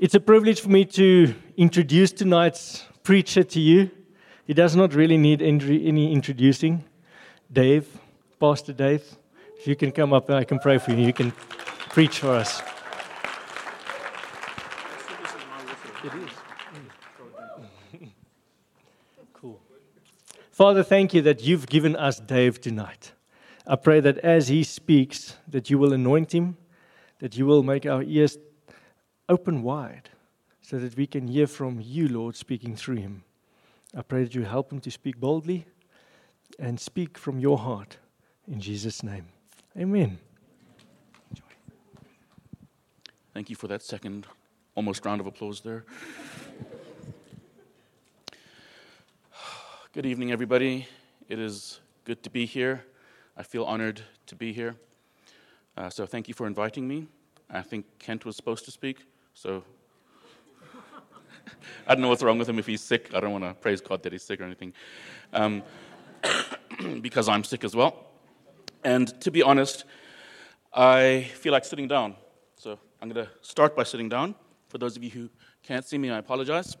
It's a privilege for me to introduce tonight's preacher to you. He does not really need any introducing. Dave, Pastor Dave, if you can come up and I can pray for you, you can preach for us. It is. cool. Father, thank you that you've given us Dave tonight. I pray that as he speaks, that you will anoint him, that you will make our ears open wide so that we can hear from you, Lord, speaking through him. I pray that you help him to speak boldly and speak from your heart. In Jesus' name. Amen. Enjoy. Thank you for that second almost round of applause there. Good evening, everybody. It is good to be here. I feel honored to be here. Uh, so, thank you for inviting me. I think Kent was supposed to speak. So I don't know what's wrong with him if he's sick. I don't want to praise God that he's sick or anything. Um, because I'm sick as well. And to be honest, I feel like sitting down. So I'm going to start by sitting down. For those of you who can't see me, I apologize.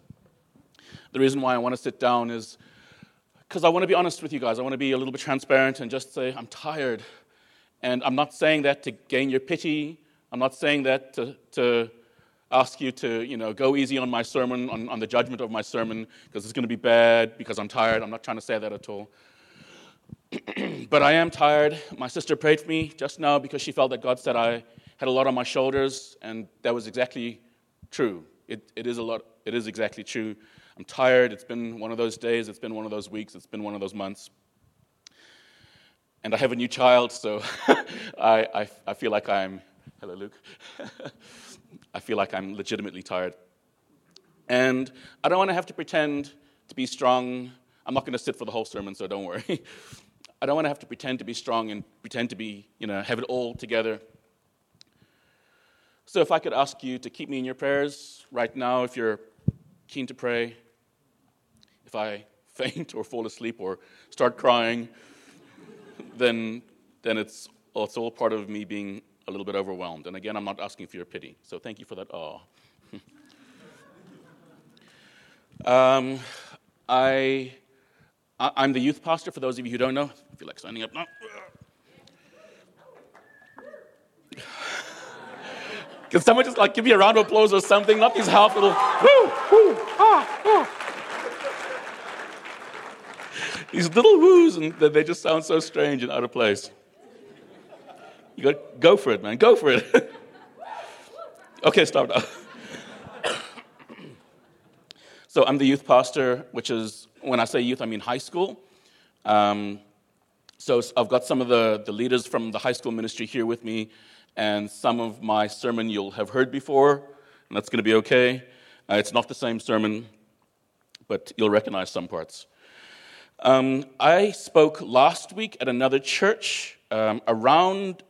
The reason why I want to sit down is because I want to be honest with you guys. I want to be a little bit transparent and just say, I'm tired. And I'm not saying that to gain your pity I'm not saying that to, to ask you to you know, go easy on my sermon, on, on the judgment of my sermon, because it's going to be bad, because I'm tired. I'm not trying to say that at all. but I am tired. My sister prayed for me just now because she felt that God said I had a lot on my shoulders, and that was exactly true. It, it is a lot. It is exactly true. I'm tired. It's been one of those days. It's been one of those weeks. It's been one of those months. And I have a new child, so I, I, I feel like I'm Hello, Luke. I feel like I'm legitimately tired. And I don't want to have to pretend to be strong. I'm not going to sit for the whole sermon, so don't worry. I don't want to have to pretend to be strong and pretend to be, you know, have it all together. So if I could ask you to keep me in your prayers right now, if you're keen to pray, if I faint or fall asleep or start crying, then, then it's, it's all part of me being a little bit overwhelmed. And again, I'm not asking for your pity. So thank you for that. Oh. um, I, I, am the youth pastor, for those of you who don't know. I feel like standing up now. Can someone just like give me a round of applause or something? Not these half little woo, woo, ah, ah. These little woos, and they just sound so strange and out of place. You go, go for it, man. Go for it. okay, stop now. so I'm the youth pastor, which is, when I say youth, I mean high school. Um, so I've got some of the, the leaders from the high school ministry here with me, and some of my sermon you'll have heard before, and that's going to be okay. Uh, it's not the same sermon, but you'll recognize some parts. Um, I spoke last week at another church um, around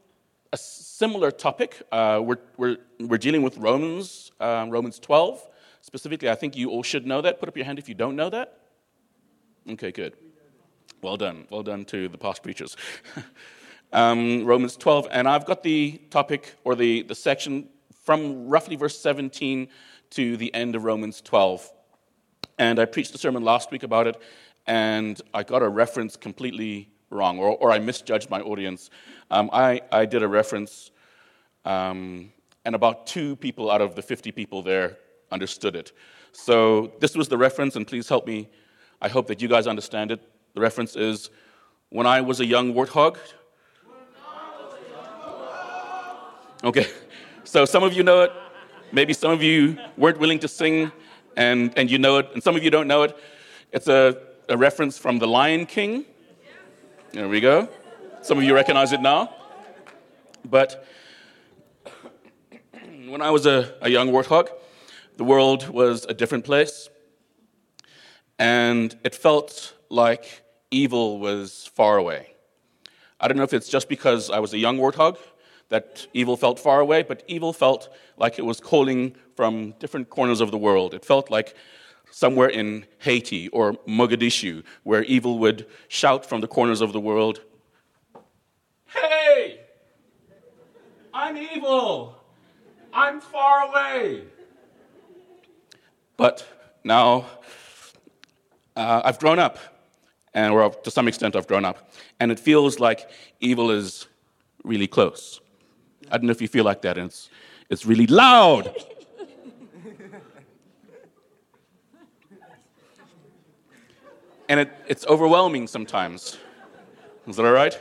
a similar topic. Uh, we're, we're, we're dealing with Romans, uh, Romans 12 specifically. I think you all should know that. Put up your hand if you don't know that. Okay, good. Well done. Well done to the past preachers. um, Romans 12. And I've got the topic or the, the section from roughly verse 17 to the end of Romans 12. And I preached a sermon last week about it, and I got a reference completely wrong, or, or I misjudged my audience. Um, I, I did a reference, um, and about two people out of the 50 people there understood it. So this was the reference, and please help me. I hope that you guys understand it. The reference is when I was a young warthog. Okay, so some of you know it. Maybe some of you weren't willing to sing, and, and you know it, and some of you don't know it. It's a, a reference from The Lion King. There we go. Some of you recognize it now. But when I was a, a young warthog, the world was a different place. And it felt like evil was far away. I don't know if it's just because I was a young warthog that evil felt far away, but evil felt like it was calling from different corners of the world. It felt like somewhere in Haiti or Mogadishu, where evil would shout from the corners of the world, Hey, I'm evil. I'm far away. But now uh, I've grown up, and or to some extent I've grown up, and it feels like evil is really close. I don't know if you feel like that, and it's, it's really loud. And it, it's overwhelming sometimes. Is that all right?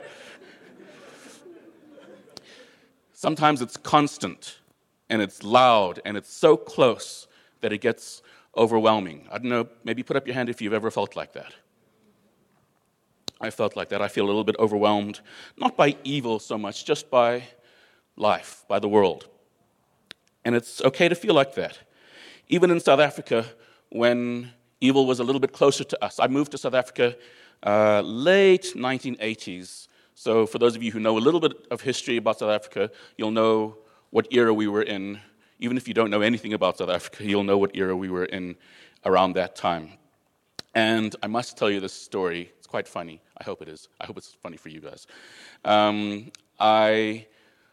Sometimes it's constant and it's loud and it's so close that it gets overwhelming. I don't know, maybe put up your hand if you've ever felt like that. I felt like that. I feel a little bit overwhelmed, not by evil so much, just by life, by the world. And it's okay to feel like that. Even in South Africa, when evil was a little bit closer to us, I moved to South Africa uh, late 1980s so, for those of you who know a little bit of history about South Africa, you'll know what era we were in. Even if you don't know anything about South Africa, you'll know what era we were in around that time. And I must tell you this story. It's quite funny. I hope it is. I hope it's funny for you guys. Um, I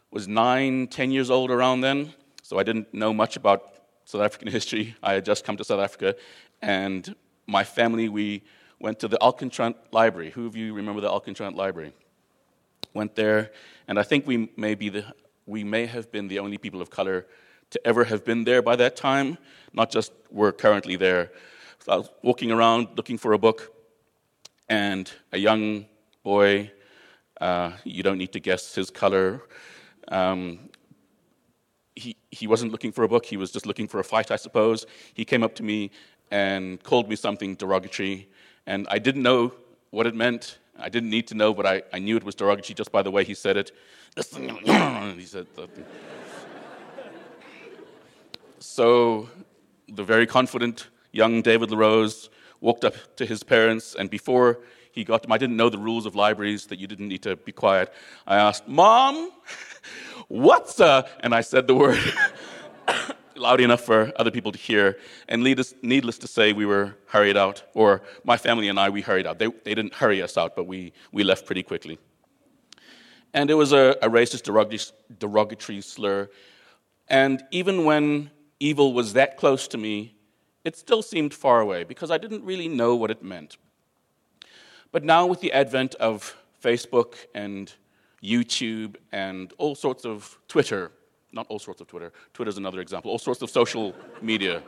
was nine, ten years old around then, so I didn't know much about South African history. I had just come to South Africa, and my family, we went to the Alkantrant Library. Who of you remember the Alkantrant Library? went there, and I think we may, be the, we may have been the only people of color to ever have been there by that time, not just we're currently there. So I was walking around looking for a book, and a young boy, uh, you don't need to guess his color. Um, he, he wasn't looking for a book, he was just looking for a fight, I suppose. He came up to me and called me something derogatory, and I didn't know what it meant. I didn't need to know, but I, I knew it was derogatory just by the way he said it. he said So the very confident young David LaRose walked up to his parents, and before he got them, I didn't know the rules of libraries that you didn't need to be quiet. I asked, Mom, what's a, and I said the word loud enough for other people to hear. And needless to say, we were hurried out, or my family and I, we hurried out. They, they didn't hurry us out, but we, we left pretty quickly. And it was a, a racist, derogatory, derogatory slur. And even when evil was that close to me, it still seemed far away because I didn't really know what it meant. But now, with the advent of Facebook and YouTube and all sorts of Twitter, not all sorts of Twitter, Twitter's another example, all sorts of social media.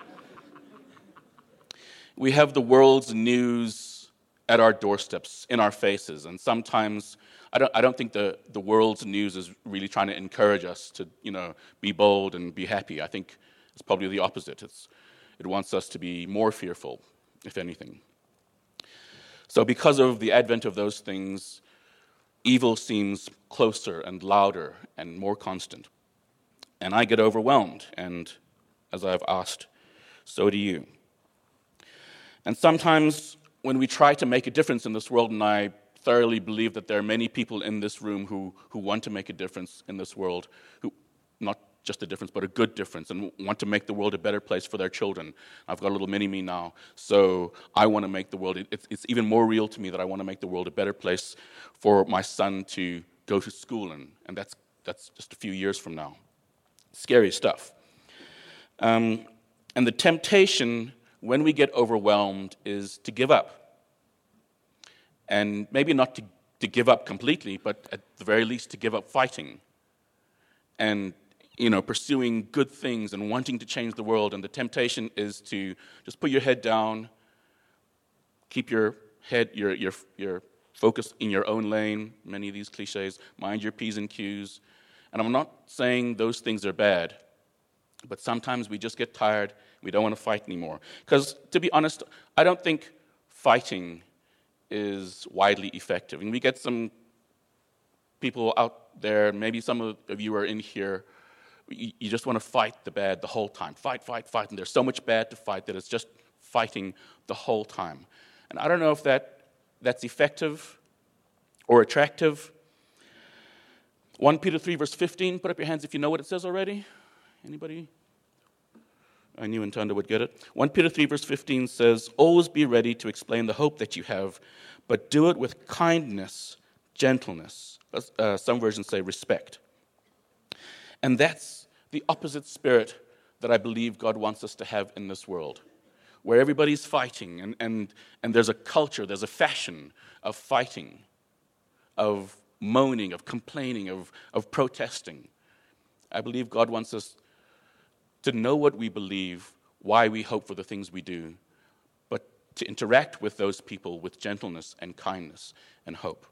We have the world's news at our doorsteps, in our faces, and sometimes I don't, I don't think the, the world's news is really trying to encourage us to you know, be bold and be happy. I think it's probably the opposite. It's, it wants us to be more fearful, if anything. So, because of the advent of those things, evil seems closer and louder and more constant and I get overwhelmed. And as I've asked, so do you. And sometimes when we try to make a difference in this world, and I thoroughly believe that there are many people in this room who, who want to make a difference in this world, who not just a difference, but a good difference, and want to make the world a better place for their children. I've got a little mini me now, so I want to make the world, it's, it's even more real to me that I want to make the world a better place for my son to go to school in, and that's, that's just a few years from now. Scary stuff. Um, and the temptation when we get overwhelmed is to give up. And maybe not to, to give up completely, but at the very least to give up fighting and you know, pursuing good things and wanting to change the world. And the temptation is to just put your head down, keep your head, your, your, your focus in your own lane, many of these cliches, mind your P's and Q's, and I'm not saying those things are bad, but sometimes we just get tired. We don't want to fight anymore. Because, to be honest, I don't think fighting is widely effective. And we get some people out there, maybe some of you are in here, you just want to fight the bad the whole time. Fight, fight, fight. And there's so much bad to fight that it's just fighting the whole time. And I don't know if that, that's effective or attractive 1 Peter 3, verse 15. Put up your hands if you know what it says already. Anybody? I knew Ntanda would get it. 1 Peter 3, verse 15 says, Always be ready to explain the hope that you have, but do it with kindness, gentleness. Uh, some versions say respect. And that's the opposite spirit that I believe God wants us to have in this world. where everybody's fighting and, and, and there's a culture, there's a fashion of fighting, of moaning, of complaining, of, of protesting. I believe God wants us to know what we believe, why we hope for the things we do, but to interact with those people with gentleness and kindness and hope.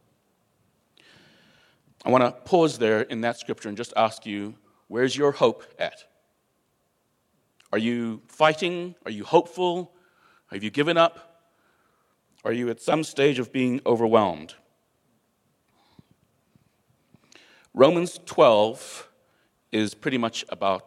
I want to pause there in that scripture and just ask you where's your hope at? Are you fighting? Are you hopeful? Have you given up? Are you at some stage of being overwhelmed? Romans 12 is pretty much about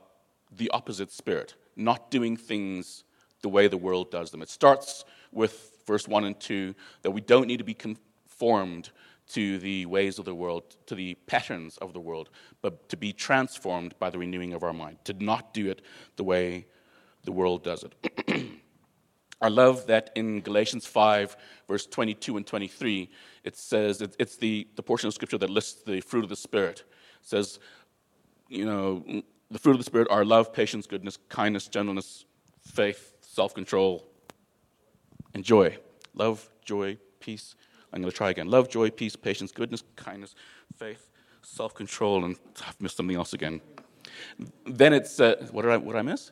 the opposite spirit, not doing things the way the world does them. It starts with verse 1 and 2 that we don't need to be conformed to the ways of the world, to the patterns of the world, but to be transformed by the renewing of our mind, to not do it the way the world does it. I love that in Galatians 5, verse 22 and 23, it says, it's the, the portion of scripture that lists the fruit of the Spirit. It says, you know, the fruit of the Spirit are love, patience, goodness, kindness, gentleness, faith, self control, and joy. Love, joy, peace, I'm going to try again. Love, joy, peace, patience, goodness, kindness, faith, self control, and I've missed something else again. Then it's, uh, what, did I, what did I miss?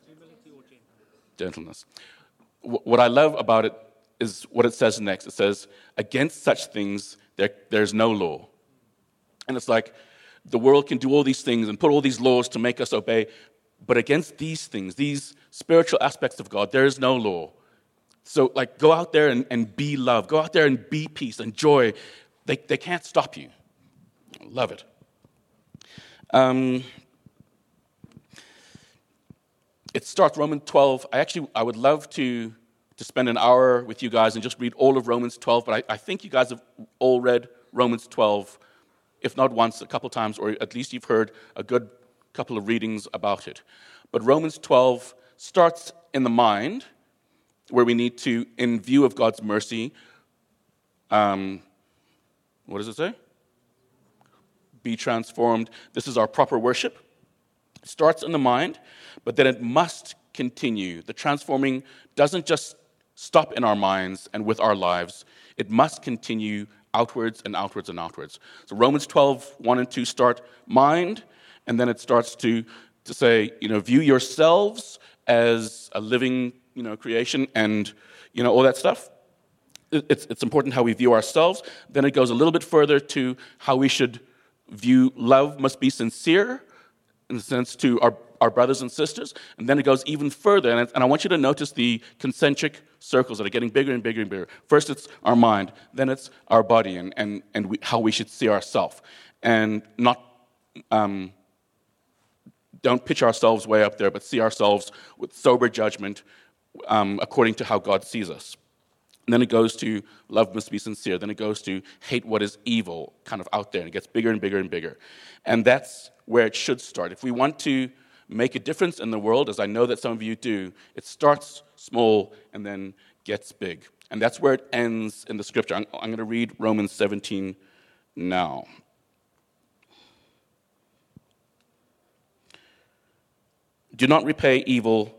Gentleness. What I love about it is what it says next. It says, Against such things, there, there's no law. And it's like the world can do all these things and put all these laws to make us obey, but against these things, these spiritual aspects of God, there is no law. So, like, go out there and, and be love. Go out there and be peace and joy. They, they can't stop you. Love it. Um, it starts Romans 12. I actually I would love to to spend an hour with you guys and just read all of Romans 12, but I, I think you guys have all read Romans 12, if not once, a couple times, or at least you've heard a good couple of readings about it. But Romans 12 starts in the mind where we need to, in view of God's mercy, um, what does it say? Be transformed. This is our proper worship. Starts in the mind, but then it must continue. The transforming doesn't just stop in our minds and with our lives, it must continue outwards and outwards and outwards. So Romans 12, 1 and 2 start mind, and then it starts to, to say, you know, view yourselves as a living you know, creation and you know, all that stuff. It's, it's important how we view ourselves. Then it goes a little bit further to how we should view love must be sincere, in the sense to our, our brothers and sisters. And then it goes even further. And, and I want you to notice the concentric circles that are getting bigger and bigger and bigger. First, it's our mind, then it's our body and, and, and we, how we should see ourselves. And not um, don't pitch ourselves way up there, but see ourselves with sober judgment, um, according to how God sees us. And then it goes to love must be sincere. Then it goes to hate what is evil, kind of out there. And it gets bigger and bigger and bigger. And that's where it should start. If we want to make a difference in the world, as I know that some of you do, it starts small and then gets big. And that's where it ends in the scripture. I'm, I'm going to read Romans 17 now. Do not repay evil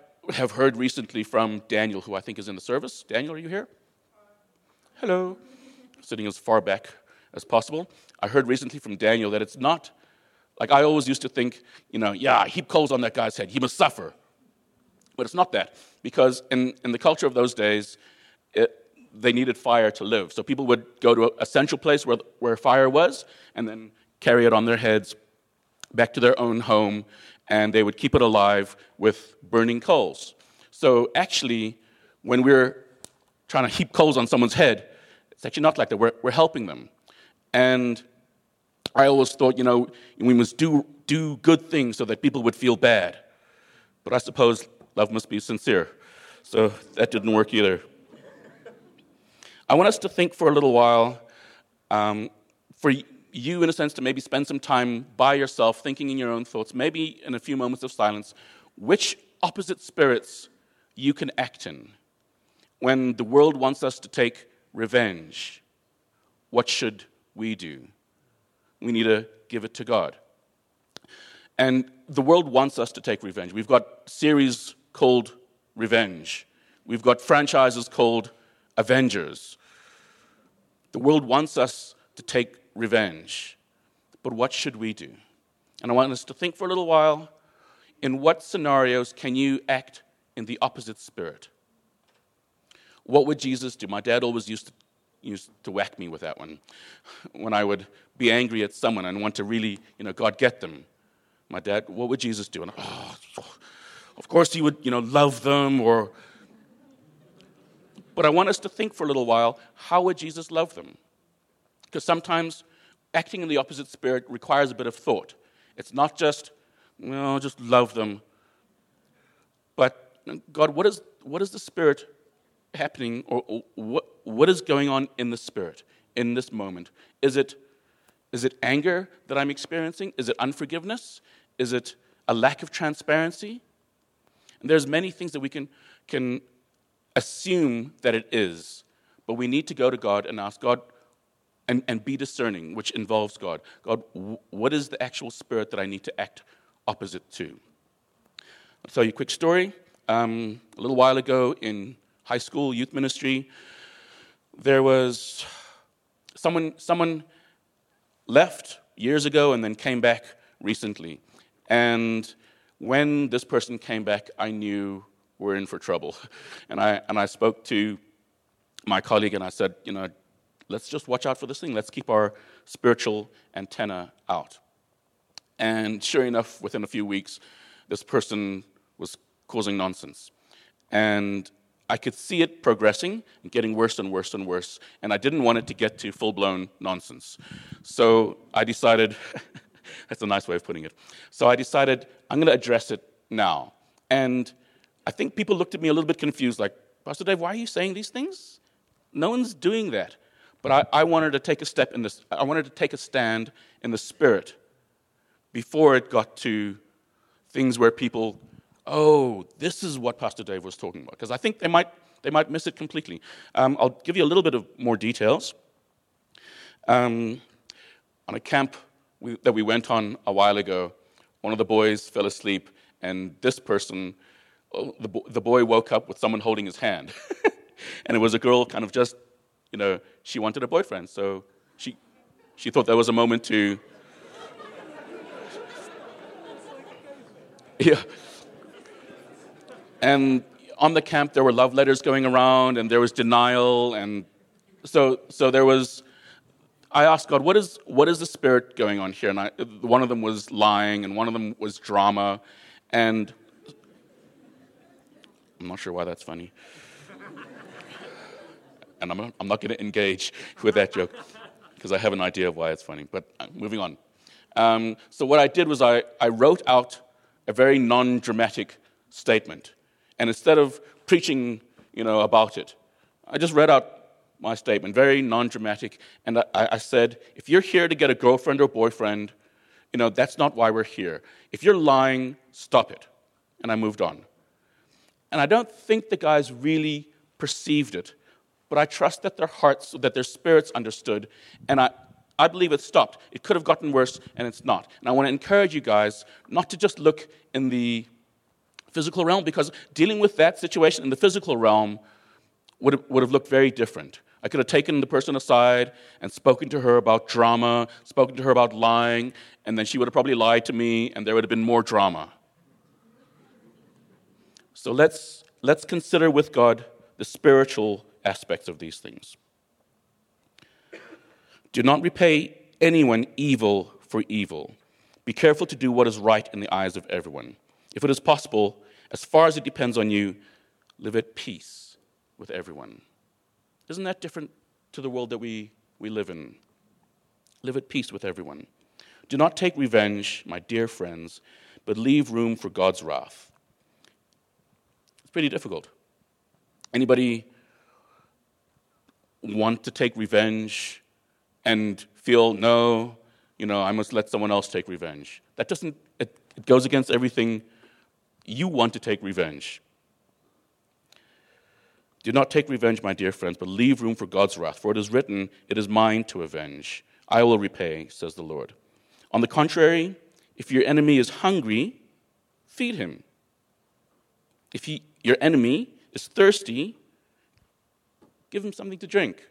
have heard recently from Daniel, who I think is in the service. Daniel, are you here? Hello. Sitting as far back as possible. I heard recently from Daniel that it's not like I always used to think, you know, yeah, heap coals on that guy's head, he must suffer. But it's not that, because in, in the culture of those days, it, they needed fire to live. So people would go to a central place where, where fire was and then carry it on their heads back to their own home and they would keep it alive with burning coals. So actually, when we're trying to heap coals on someone's head, it's actually not like that. We're, we're helping them. And I always thought, you know, we must do, do good things so that people would feel bad. But I suppose love must be sincere. So that didn't work either. I want us to think for a little while, um, for you, in a sense, to maybe spend some time by yourself, thinking in your own thoughts, maybe in a few moments of silence, which opposite spirits you can act in. When the world wants us to take revenge, what should we do? We need to give it to God. And the world wants us to take revenge. We've got series called Revenge, we've got franchises called Avengers. The world wants us to take revenge. But what should we do? And I want us to think for a little while in what scenarios can you act in the opposite spirit? What would Jesus do? My dad always used to, used to whack me with that one. When I would be angry at someone and want to really, you know, God get them. My dad, what would Jesus do? And oh, of course he would, you know, love them or. But I want us to think for a little while how would Jesus love them? Because sometimes acting in the opposite spirit requires a bit of thought. It's not just, well, just love them. But uh, God, what is, what is the spirit happening, or, or what, what is going on in the spirit in this moment? Is it, is it anger that I'm experiencing? Is it unforgiveness? Is it a lack of transparency? And there's many things that we can, can assume that it is, but we need to go to God and ask God, and, and be discerning, which involves God. God, what is the actual spirit that I need to act opposite to? I'll tell you a quick story. Um, a little while ago in high school youth ministry, there was someone, someone left years ago and then came back recently. And when this person came back, I knew we're in for trouble. And I, and I spoke to my colleague and I said, you know, let's just watch out for this thing. Let's keep our spiritual antenna out. And sure enough, within a few weeks, this person was causing nonsense. And I could see it progressing and getting worse and worse and worse. And I didn't want it to get to full blown nonsense. So I decided that's a nice way of putting it. So I decided I'm going to address it now. And I think people looked at me a little bit confused, like, Pastor Dave, why are you saying these things? No one's doing that. But I, I wanted to take a step in this, I wanted to take a stand in the spirit before it got to things where people, oh, this is what Pastor Dave was talking about. Because I think they might, they might miss it completely. Um, I'll give you a little bit of more details. Um, on a camp we, that we went on a while ago, one of the boys fell asleep, and this person, oh, the, the boy woke up with someone holding his hand. and it was a girl kind of just you know, she wanted a boyfriend. So she, she thought there was a moment to. yeah. And on the camp, there were love letters going around, and there was denial. And so, so there was. I asked God, what is, what is the spirit going on here? And I, one of them was lying, and one of them was drama. And I'm not sure why that's funny and I'm, I'm not going to engage with that joke because I have an idea of why it's funny. But uh, moving on. Um, so, what I did was I, I wrote out a very non dramatic statement. And instead of preaching you know, about it, I just read out my statement, very non dramatic. And I, I said, if you're here to get a girlfriend or boyfriend, you know, that's not why we're here. If you're lying, stop it. And I moved on. And I don't think the guys really perceived it but I trust that their hearts, that their spirits understood, and I, I believe it stopped. It could have gotten worse, and it's not. And I want to encourage you guys not to just look in the physical realm, because dealing with that situation in the physical realm would have, would have looked very different. I could have taken the person aside and spoken to her about drama, spoken to her about lying, and then she would have probably lied to me, and there would have been more drama. So let's, let's consider with God the spiritual aspects of these things. Do not repay anyone evil for evil. Be careful to do what is right in the eyes of everyone. If it is possible, as far as it depends on you, live at peace with everyone. Isn't that different to the world that we, we live in? Live at peace with everyone. Do not take revenge, my dear friends, but leave room for God's wrath. It's pretty difficult. Anybody want to take revenge and feel, no, you know, I must let someone else take revenge. That doesn't, it, it goes against everything you want to take revenge. Do not take revenge, my dear friends, but leave room for God's wrath, for it is written, It is mine to avenge. I will repay, says the Lord. On the contrary, if your enemy is hungry, feed him. If he, your enemy is thirsty, give him something to drink.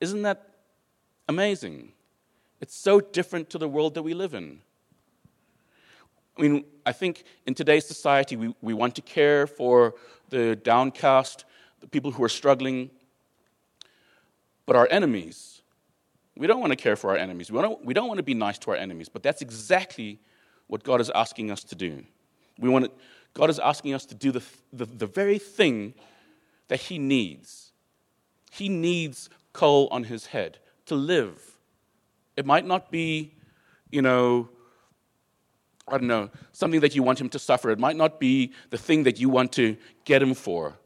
Isn't that amazing? It's so different to the world that we live in. I mean, I think in today's society, we, we want to care for the downcast, the people who are struggling. But our enemies, we don't want to care for our enemies. We don't, we don't want to be nice to our enemies. But that's exactly what God is asking us to do. We want to, God is asking us to do the, the, the very thing that He needs. He needs coal on His head to live. It might not be, you know, I don't know, something that you want him to suffer. It might not be the thing that you want to get him for.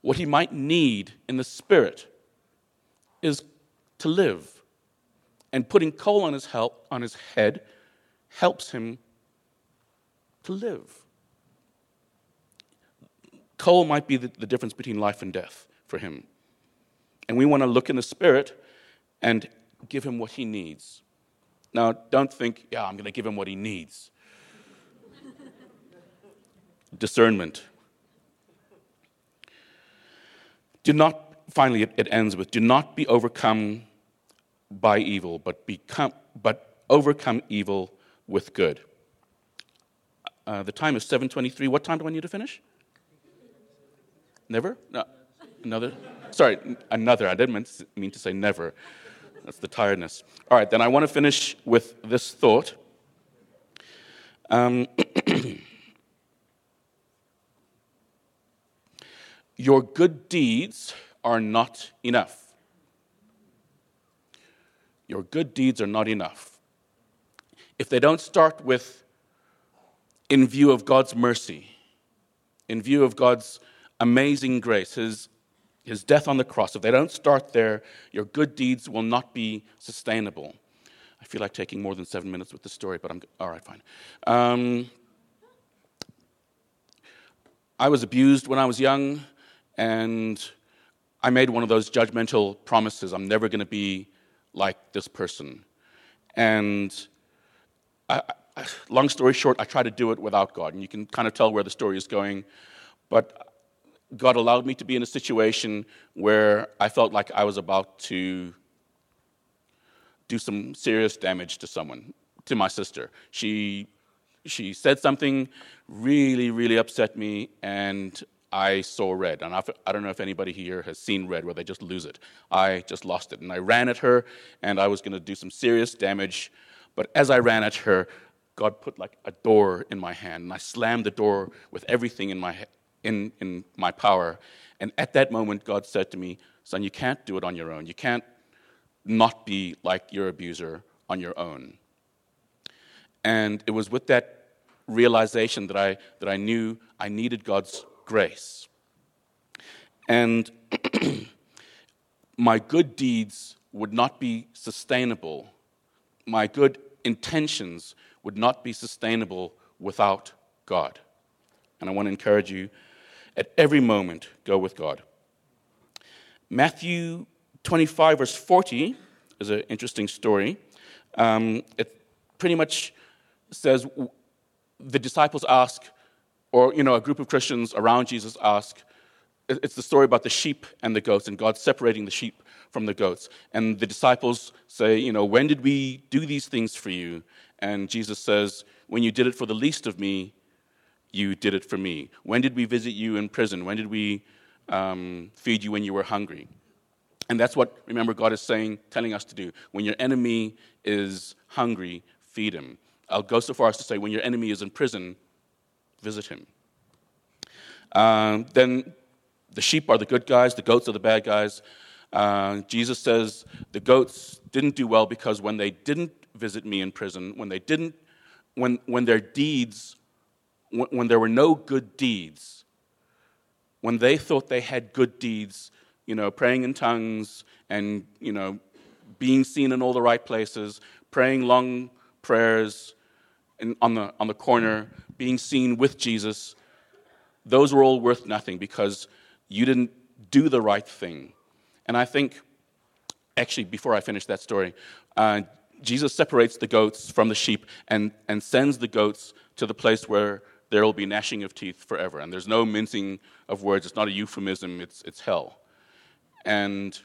What he might need in the spirit is to live. And putting coal on his, help, on his head helps him to live. Coal might be the, the difference between life and death for him. And we want to look in the spirit and give him what he needs. Now, don't think, yeah, I'm going to give him what he needs discernment. Do not, finally, it, it, ends with do not be overcome by evil, but, become, but overcome evil with good. Uh, the time is 7.23. What time do I need to finish? Never? No. Another? Sorry, another. I didn't mean to say never. That's the tiredness. All right, then I want to finish with this thought. Um, Your good deeds are not enough. Your good deeds are not enough. If they don't start with, in view of God's mercy, in view of God's amazing grace, His, His death on the cross, if they don't start there, your good deeds will not be sustainable. I feel like taking more than seven minutes with the story, but I'm all right, fine. Um, I was abused when I was young. And I made one of those judgmental promises I'm never going to be like this person. And I, I, long story short, I tried to do it without God. And you can kind of tell where the story is going. But God allowed me to be in a situation where I felt like I was about to do some serious damage to someone, to my sister. She, she said something really, really upset me, and I saw red. And I I don't know if anybody here has seen red where they just lose it. I just lost it. And I ran at her, and I was going to do some serious damage. But as I ran at her, God put like a door in my hand, and I slammed the door with everything in my, in, in my power. And at that moment, God said to me, Son, you can't do it on your own. You can't not be like your abuser on your own. And it was with that realization that I, that I knew I needed God's grace. And my good deeds would not be sustainable. My good intentions would not be sustainable without God. And I want to encourage you at every moment, go with God. Matthew 25, verse 40 is an interesting story. Um, it pretty much says the disciples ask, or you know a group of christians around jesus ask it's the story about the sheep and the goats and god separating the sheep from the goats and the disciples say you know when did we do these things for you and jesus says when you did it for the least of me you did it for me. When did we visit you in prison? When did we um, feed you when you were hungry? And that's what remember god is saying telling us to do. When your enemy is hungry feed him. I'll go so far as to say when your enemy is in prison visit him. Um, then the sheep are the good guys, the goats are the bad guys. Uh, Jesus says the goats didn't do well because when they didn't visit me in prison, when they didn't, when, when their deeds, when, when there were no good deeds, when they thought they had good deeds, you know, praying in tongues and, you know, being seen in all the right places, praying long prayers in, on, the, on the corner, being seen with Jesus, those were all worth nothing because you didn't do the right thing. And I think, actually, before I finish that story, uh, Jesus separates the goats from the sheep and, and sends the goats to the place where there will be gnashing of teeth forever. And there's no mincing of words. It's not a euphemism, it's, it's hell. And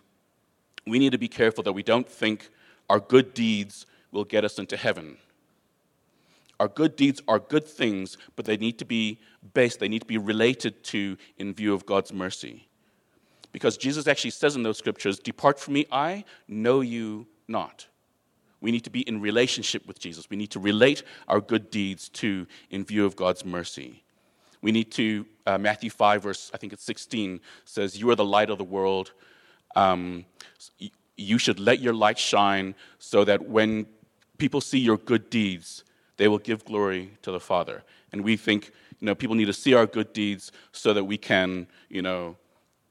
we need to be careful that we don't think our good deeds will get us into heaven. Our good deeds are good things, but they need to be based, they need to be related to in view of God's mercy. Because Jesus actually says in those scriptures, Depart from me, I know you not. We need to be in relationship with Jesus. We need to relate our good deeds to in view of God's mercy. We need to, uh, Matthew 5, verse, I think it's 16, says, You are the light of the world. Um, you should let your light shine so that when people see your good deeds, they will give glory to the Father. And we think, you know, people need to see our good deeds so that we can, you know,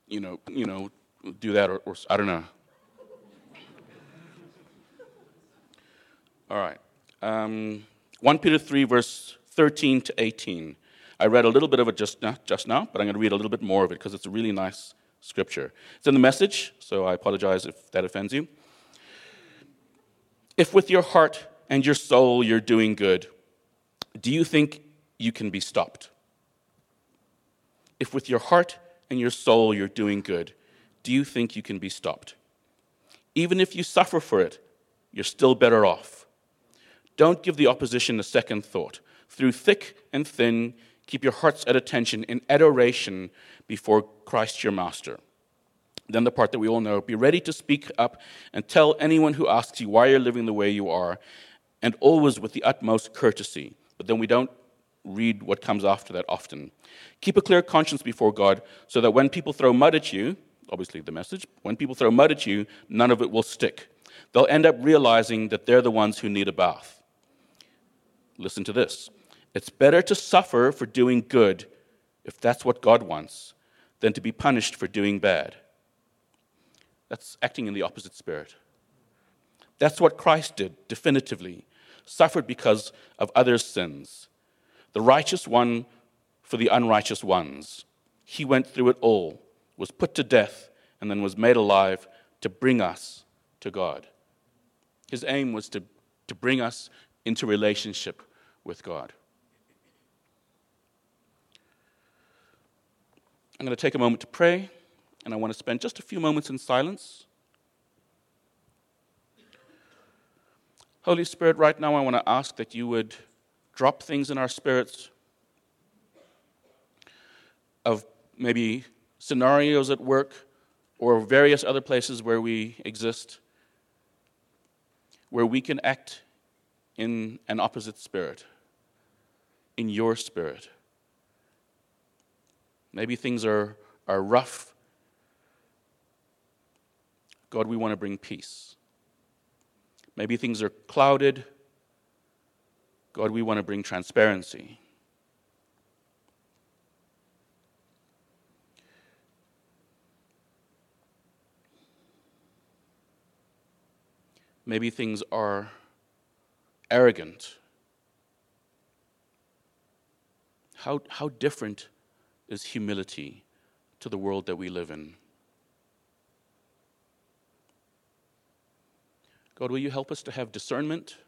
you know, you know, do that, or, or I don't know. All right. Um, 1 Peter 3, verse 13 to 18. I read a little bit of it just now, just now, but I'm going to read a little bit more of it because it's a really nice scripture. It's in the message, so I apologize if that offends you. If with your heart and your soul you're doing good, do you think you can be stopped? If with your heart and your soul you're doing good, do you think you can be stopped? Even if you suffer for it, you're still better off. Don't give the opposition a second thought. Through thick and thin, keep your hearts at attention in adoration before Christ your Master. Then the part that we all know be ready to speak up and tell anyone who asks you why you're living the way you are, and always with the utmost courtesy. But then we don't read what comes after that often. Keep a clear conscience before God so that when people throw mud at you, obviously the message, when people throw mud at you, none of it will stick. They'll end up realizing that they're the ones who need a bath. Listen to this. It's better to suffer for doing good, if that's what God wants, than to be punished for doing bad. That's acting in the opposite spirit. That's what Christ did, definitively. Suffered because of others' sins. The righteous one for the unrighteous ones. He went through it all, was put to death, and then was made alive to bring us to God. His aim was to, to bring us into relationship with God. I'm going to take a moment to pray, and I want to spend just a few moments in silence. Holy Spirit, right now I want to ask that you would drop things in our spirits of maybe scenarios at work or various other places where we exist, where we can act in an opposite spirit, in your spirit. Maybe things are, are rough. God, we want to bring peace. Maybe things are clouded. God, we want to bring transparency. Maybe things are arrogant. How, how different is humility to the world that we live in? God, will you help us to have discernment?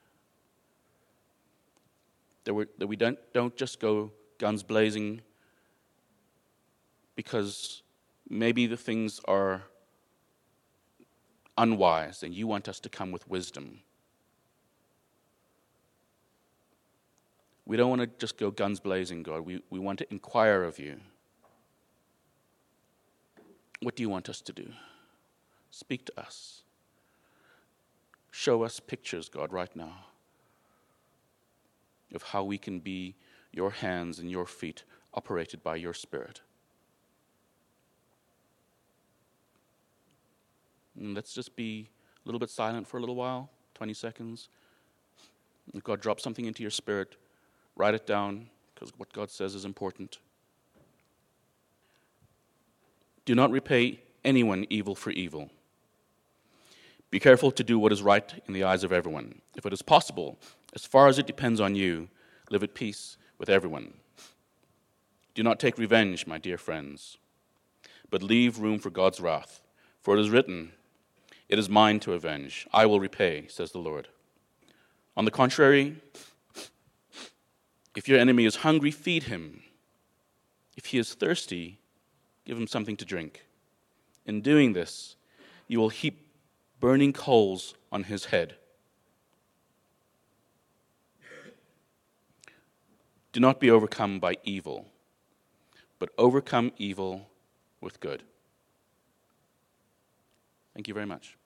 That, we that we don't, don't just go guns blazing because maybe the things are unwise and you want us to come with wisdom. We don't want to just go guns blazing, God. We, we want to inquire of you. What do you want us to do? Speak to us. Show us pictures, God, right now, of how we can be your hands and your feet operated by your Spirit. And let's just be a little bit silent for a little while 20 seconds. If God drops something into your spirit, Write it down because what God says is important. Do not repay anyone evil for evil. Be careful to do what is right in the eyes of everyone. If it is possible, as far as it depends on you, live at peace with everyone. Do not take revenge, my dear friends, but leave room for God's wrath. For it is written, It is mine to avenge, I will repay, says the Lord. On the contrary, if your enemy is hungry, feed him. If he is thirsty, give him something to drink. In doing this, you will heap burning coals on his head. Do not be overcome by evil, but overcome evil with good. Thank you very much.